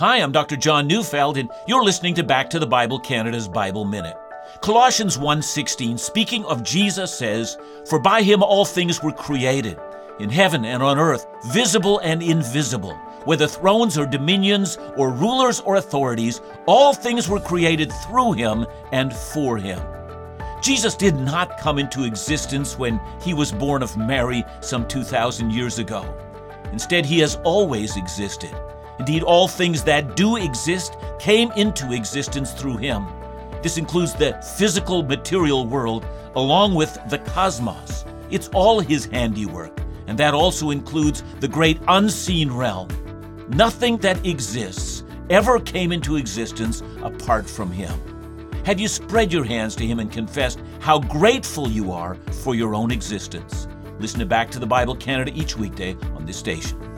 Hi, I'm Dr. John Neufeld, and you're listening to Back to the Bible Canada's Bible Minute. Colossians 1:16, speaking of Jesus, says, "For by him all things were created, in heaven and on earth, visible and invisible, whether thrones or dominions or rulers or authorities, all things were created through him and for him." Jesus did not come into existence when he was born of Mary some 2,000 years ago. Instead, he has always existed. Indeed, all things that do exist came into existence through him. This includes the physical material world along with the cosmos. It's all his handiwork, and that also includes the great unseen realm. Nothing that exists ever came into existence apart from him. Have you spread your hands to him and confessed how grateful you are for your own existence? Listen to Back to the Bible Canada each weekday on this station.